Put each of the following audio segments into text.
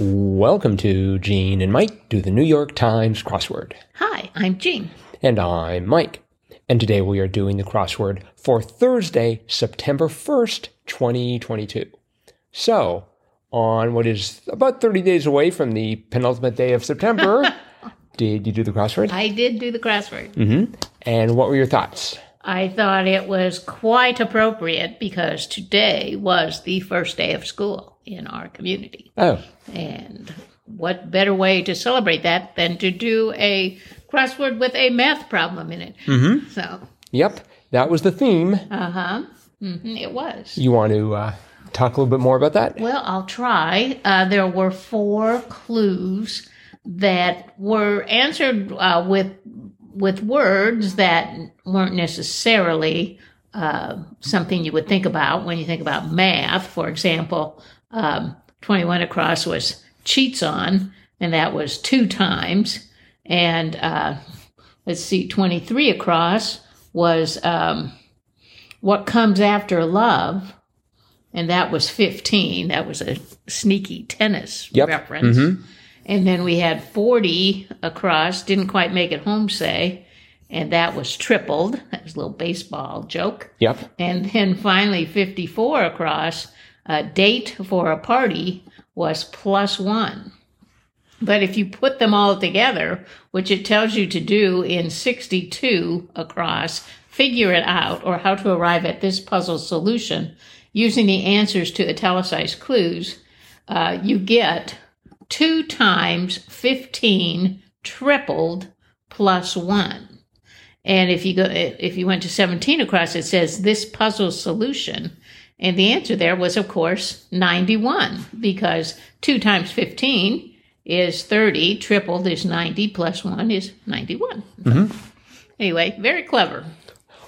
Welcome to Gene and Mike do the New York Times crossword. Hi, I'm Gene. And I'm Mike. And today we are doing the crossword for Thursday, September 1st, 2022. So, on what is about 30 days away from the penultimate day of September, did you do the crossword? I did do the crossword. Mm-hmm. And what were your thoughts? I thought it was quite appropriate because today was the first day of school in our community. Oh, And what better way to celebrate that than to do a crossword with a math problem in it? Mm-hmm. So, yep. That was the theme. uh huh. hmm it was. You want to uh, talk a little bit more about that? Well, I'll try. Uh, there were four clues that were answered uh, with with words that weren't necessarily uh, something you would think about when you think about math. For example, um, twenty one across was cheats on, and that was two times. And uh, let's see, twenty three across was um, what comes after love and that was 15. That was a sneaky tennis Yep. reference. Mhm. And then we had 40 across, didn't quite make it home, say, and that was tripled. That was a little baseball joke. Yep. And then finally 54 across, a date for a party was plus one. But if you put them all together, which it tells you to do in 62 across, figure it out or how to arrive at this puzzle solution using the answers to italicized clues, uh, you get two times 15 tripled plus one. And if you go, if you went to 17 across, it says this puzzle solution. And the answer there was, of course, 91, because 2 times 15 is 30, tripled is 90, plus 1 is 91. Mm-hmm. Anyway, very clever.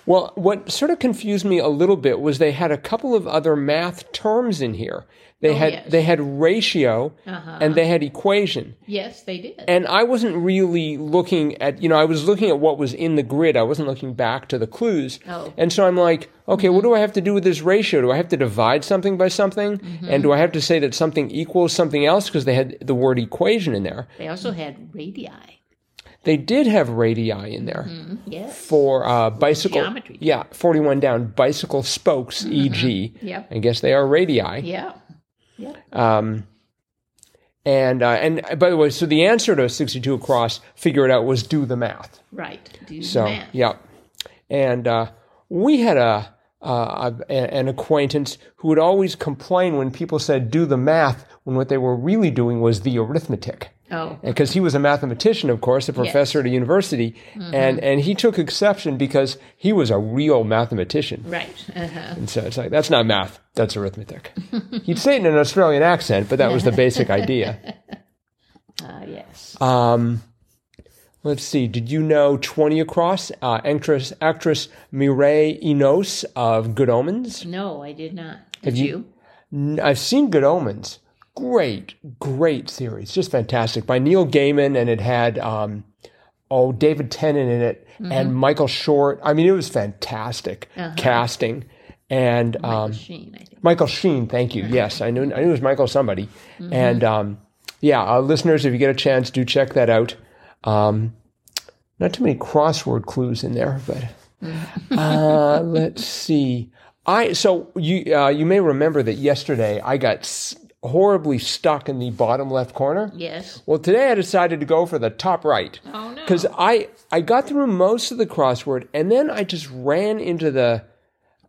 Well, what sort of confused me a little bit was they had a couple of other math terms in here. They had yes. they had ratio Uh-huh. and they had equation. Yes, they did. And I wasn't really looking at, you know, I was looking at what was in the grid. I wasn't looking back to the clues. Oh. And so I'm like, okay, what do I have to do with this ratio? Do I have to divide something by something? And do I have to say that something equals something else because they had the word equation in there? They also had radii. They did have radii in there Yes. for uh, bicycle. Geometry. Yeah, 41 down, bicycle spokes, e.g. Yep. I guess they are radii. Yeah. Yeah. Um, and uh, and uh, by the way, so the answer to 62 across, figure it out, was do the math. Right. Do So math. yeah, and uh, we had a, uh, a an acquaintance who would always complain when people said do the math when what they were really doing was the arithmetic. Oh. Because he was a mathematician, of course, a professor at a university, Mm-hmm. and, and he took exception because he was a real mathematician. Right. Uh-huh. And so it's like, that's not math, that's arithmetic. He'd say it in an Australian accent, but that was the basic idea. Uh, yes. Um, let's see, did you know 20 Across, uh, actress, actress Mireille Enos of Good Omens? no, I did not. Did you- you? N- I've seen Good Omens. Great, great series. Just fantastic. By Neil Gaiman, and it had, um, oh, David Tennant in it, and Michael Short. I mean, it was fantastic casting. And um, Sheen, I think. Michael Sheen, thank you. Yes, I knew I knew it was Michael somebody. And um, yeah, uh, listeners, if you get a chance, do check that out. Um, not too many crossword clues in there, but uh, let's see. I so you uh, you may remember that yesterday I got horribly stuck in the bottom left corner. Yes. Well, today I decided to go for the top right Oh, no. because I I got through most of the crossword and then I just ran into the.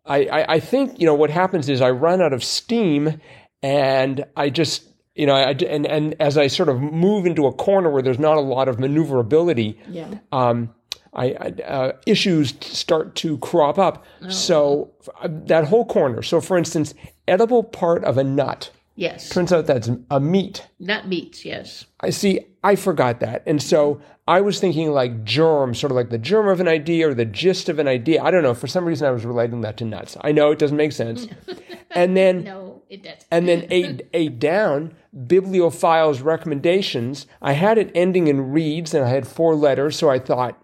I, I I think you know what happens is I run out of steam and I just you know I and and as I sort of move into a corner where there's not a lot of maneuverability, Yeah. um, I, I uh, issues start to crop up. So uh, that whole corner. So for instance, edible part of a nut Yes. turns out that's a meat. Nut meats, yes. I see. I forgot that, and so I was thinking like germ, sort of like the germ of an idea or the gist of an idea. I don't know. For some reason, I was relating that to nuts. I know it doesn't make sense. and then, No, it does. and then eight eight down, bibliophiles recommendations. I had it ending in reads, and I had four letters, so I thought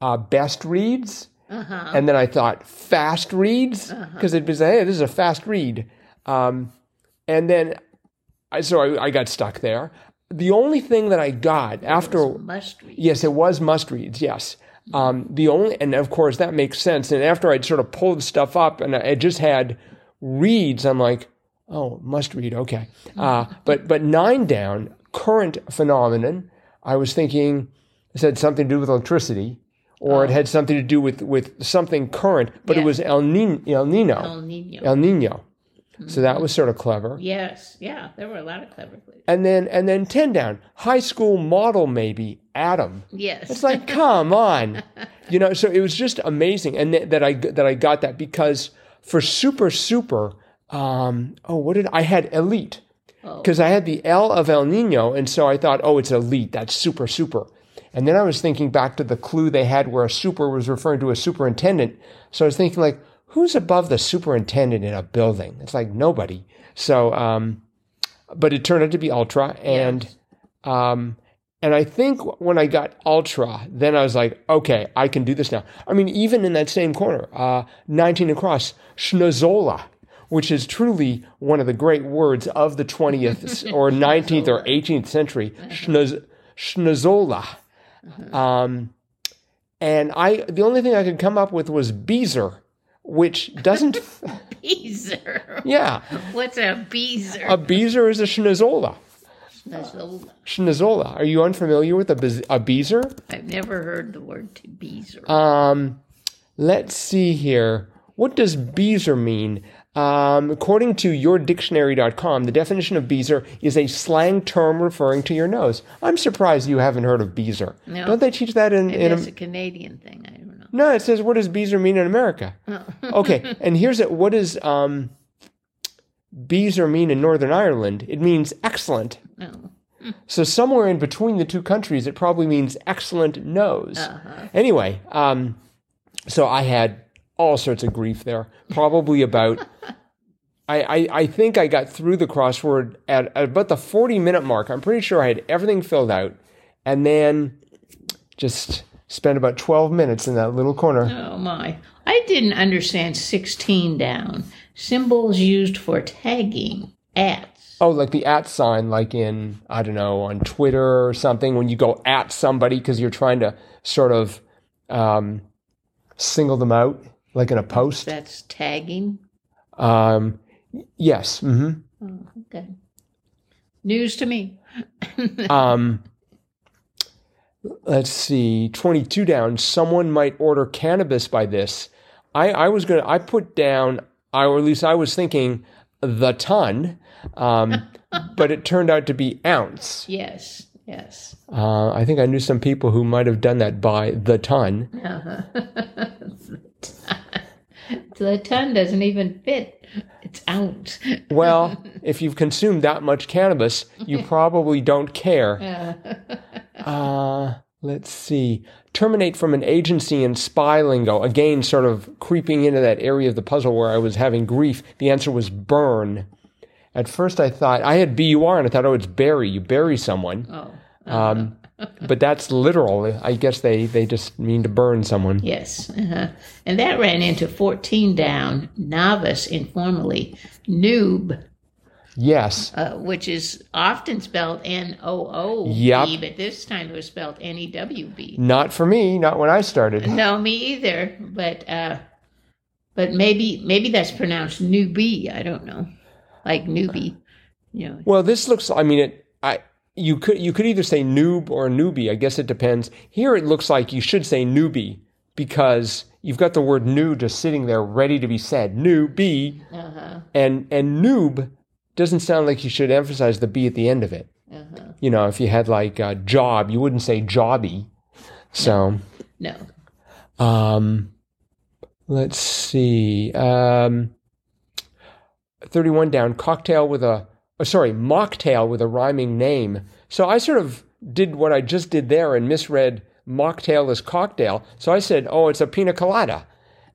uh, best reads, Uh-huh. and then I thought fast reads because it'd be hey, this is a fast read. Um, and then I, so I, I got stuck there. The only thing that I got after Must read. Yes, it was must reads. Yes. Um, the only, and of course that makes sense. And after I'd sort of pulled stuff up and I just had reads, I'm like, oh, must read. Okay. Uh, but, but nine down, current phenomenon. I was thinking it had something to do with electricity or it had something to do with, with something current, but it was El Nino, El Nino, El Nino. El Nino. So that was sort of clever. yes. Yeah. There were a lot of clever clues. And then, and then 10 down, high school model, maybe, Adam. Yes. It's like, come on, you know. So it was just amazing, and th- that I that I got that because for super super, um, oh, what did I had elite because I had the L of El Nino, and so I thought, oh, it's elite. That's super super. And then I was thinking back to the clue they had where a super was referring to a superintendent. So I was thinking like, who's above the superintendent in a building? It's like nobody. So, um, but it turned out to be ultra, and. Um, and I think when I got Ultra, then I was like, okay, I can do this now. I mean, even in that same corner, uh, 19 across, Schnozola, which is truly one of the great words of the 20th or 19th or 18th century, Schnoz- Schnozola. Um, and I, the only thing I could come up with was Beezer, which doesn't, Beezer. yeah, What's a beezer? a Beezer is a Schnozola. Schnozola. Schnozola. Are you unfamiliar with a, bez- a Beezer? I've never heard the word to beezer. Um, let's see here. What does Beezer mean? Um, according to yourdictionary.com, the definition of Beezer is a slang term referring to your nose. I'm surprised you haven't heard of Beezer. No. Don't they teach that in, Maybe in that's a Canadian thing. I. No, it says what does Beezer mean in America? okay, and here's it. What does um, Beezer mean in Northern Ireland? It means excellent. No. So somewhere in between the two countries, it probably means excellent nose. Anyway, um, so I had all sorts of grief there, probably about. I, I, I think I got through the crossword at, at about the 40 minute mark. I'm pretty sure I had everything filled out and then just spent about 12 minutes in that little corner. Oh my. I didn't understand 16 down. Symbols used for tagging ats. Oh, like the at sign, like in, I don't know, on Twitter or something, when you go at somebody because you're trying to sort of um, single them out, like in a post. That's tagging. Um, yes. Mm-hmm. Oh, okay. News to me. Um, let's see, 22 down. Someone might order cannabis by this. I, I was going to, I put down, I, or at least I was thinking the ton, um, but it turned out to be ounce. Yes. Yes. Uh, I think I knew some people who might have done that by the ton. The ton doesn't even fit. It's out. Well, if you've consumed that much cannabis, you probably don't care. Uh, let's see. Terminate from an agency in spy lingo. Again, sort of creeping into that area of the puzzle where I was having grief. The answer was burn. At first, I thought I had B U R and I thought, oh, it's bury. You bury someone. Oh. Um, but that's literal. I guess they, they just mean to burn someone. Yes. Uh-huh. And that ran into 14 down, novice informally, noob, Yes. uh, which is often spelled N O O B, Yep. but this time it was spelled N E W B. Not for me. Not when I started. No, me either. But uh, but maybe maybe that's pronounced newbie. I don't know, like newbie. You know, Well, this looks. I mean, it. I you could you could either say noob or newbie. I guess it depends. Here, it looks like you should say newbie because you've got the word new just sitting there ready to be said. Newbie uh-huh, and and noob doesn't sound like you should emphasize the b at the end of it. uh-huh. You know, if you had like a job, you wouldn't say jobby. So, No, um, let's see. Um, 31 down, cocktail with a, oh, sorry, mocktail with a rhyming name. So I sort of did what I just did there and misread mocktail as cocktail. So I said, oh, it's a pina colada.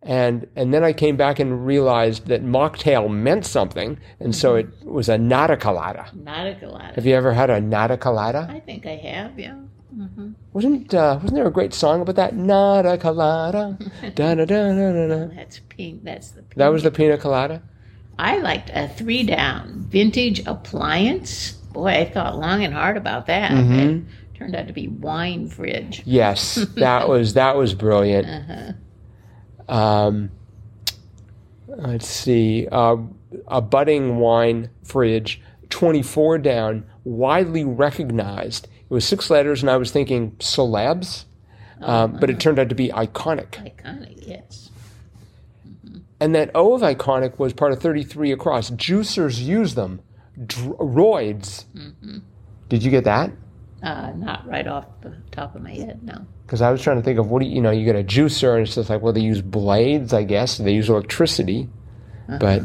And, and then I came back and realized that mocktail meant something. And so it was a nada colada. not a colada. Have you ever had a nada colada? I think I have. Yeah. hmm Wasn't, uh, wasn't there a great song about that? Nada colada. da da da da da da. That's pink. That's the. That was the pina colada? I liked a three down vintage appliance. Boy, I thought long and hard about that. Mm It turned out to be wine fridge. Yes, that was that was brilliant. Uh-huh. Um, let's see, uh, a budding wine fridge, twenty four down, widely recognized. It was six letters, and I was thinking celebs, um, but it turned out to be iconic. Iconic, yes. And that O of iconic was part of thirty three across. Juicers use them. Dr- roids. Did you get that? Uh, not right off the top of my head, no. Because I was trying to think of what do you, you know, you get a juicer, and it's just like, well, they use blades, I guess. They use electricity, but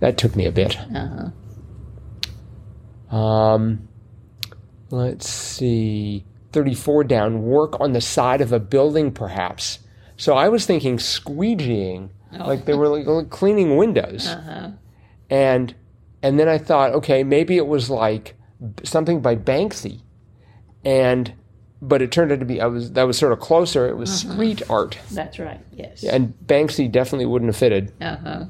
that took me a bit. Uh-huh. Um, let's see, thirty-four down. Work on the side of a building, perhaps. So I was thinking squeegeeing, like they were like cleaning windows, Uh-huh. and and then I thought, okay, maybe it was like something by Banksy, and but it turned out to be I was that was sort of closer. It was street art, That's right, yes. and Banksy definitely wouldn't have fitted. Uh-huh.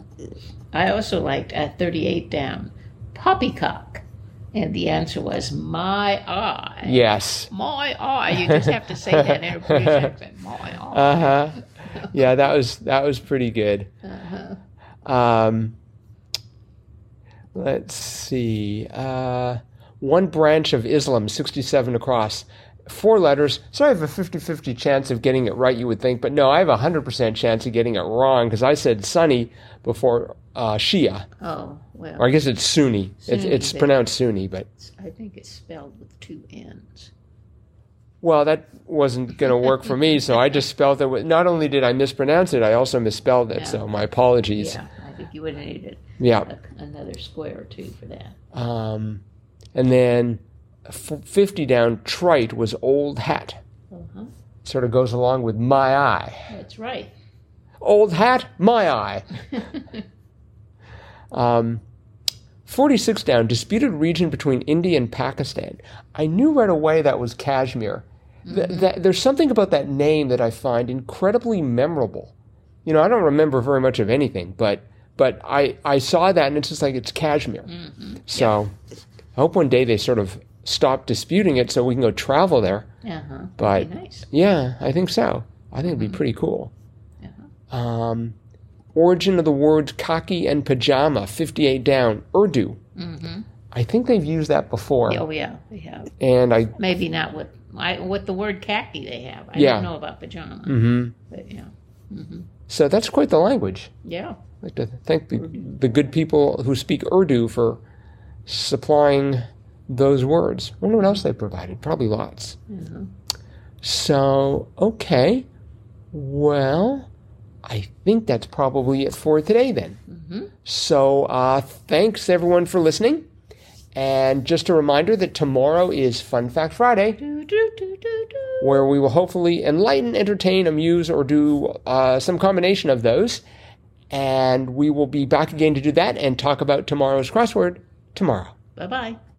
I also liked at 38 down, poppycock. And the answer was my eye. Yes. My eye. You just have to say that in a British accent. My eye. Uh huh. Yeah, that was that was pretty good. Uh huh. Um, let's see. Uh, one branch of Islam, sixty-seven across, four letters. So I have a 50-50 chance of getting it right. You would think, but no, I have a hundred percent chance of getting it wrong because I said Sunni before uh, Shia, Oh, well, or I guess it's Sunni. It's, Sunni, it's but- pronounced Sunni, but I think it's spelled with two N's. Well, that wasn't going to work for me, so I just spelled it. With, not only did I mispronounce it, I also misspelled it. So my apologies. Yeah, I think you would have needed Yeah. a, another square or two for that. Um, and then f- fifty down, trite was old hat. Uh-huh. Sort of goes along with my eye. That's right. Old hat, my eye. um, 46 down, disputed region between India and Pakistan. I knew right away that was Kashmir. Th- that, there's something about that name that I find incredibly memorable. You know, I don't remember very much of anything, but but I, I saw that and it's just like it's Kashmir. So I hope one day they sort of stop disputing it so we can go travel there. Uh-huh. But nice. yeah, I think so. I think it'd be pretty cool. Um, origin of the words khaki and pajama, 58 down, Urdu. I think they've used that before. Oh, yeah, they have. And I, Maybe not with I, with the word khaki they have. I Yeah. don't know about pajama. Mm-hmm. But, yeah. so that's quite the language. Yeah. I'd like to thank the, the good people who speak Urdu for supplying those words. I wonder what else they provided. Probably lots. So, okay. Well, I think that's probably it for today then. So, uh, thanks everyone for listening. And just a reminder that tomorrow is Fun Fact Friday, Do, do, do, do, do. where we will hopefully enlighten, entertain, amuse, or do uh, some combination of those. And we will be back again to do that and talk about tomorrow's crossword tomorrow. Bye bye.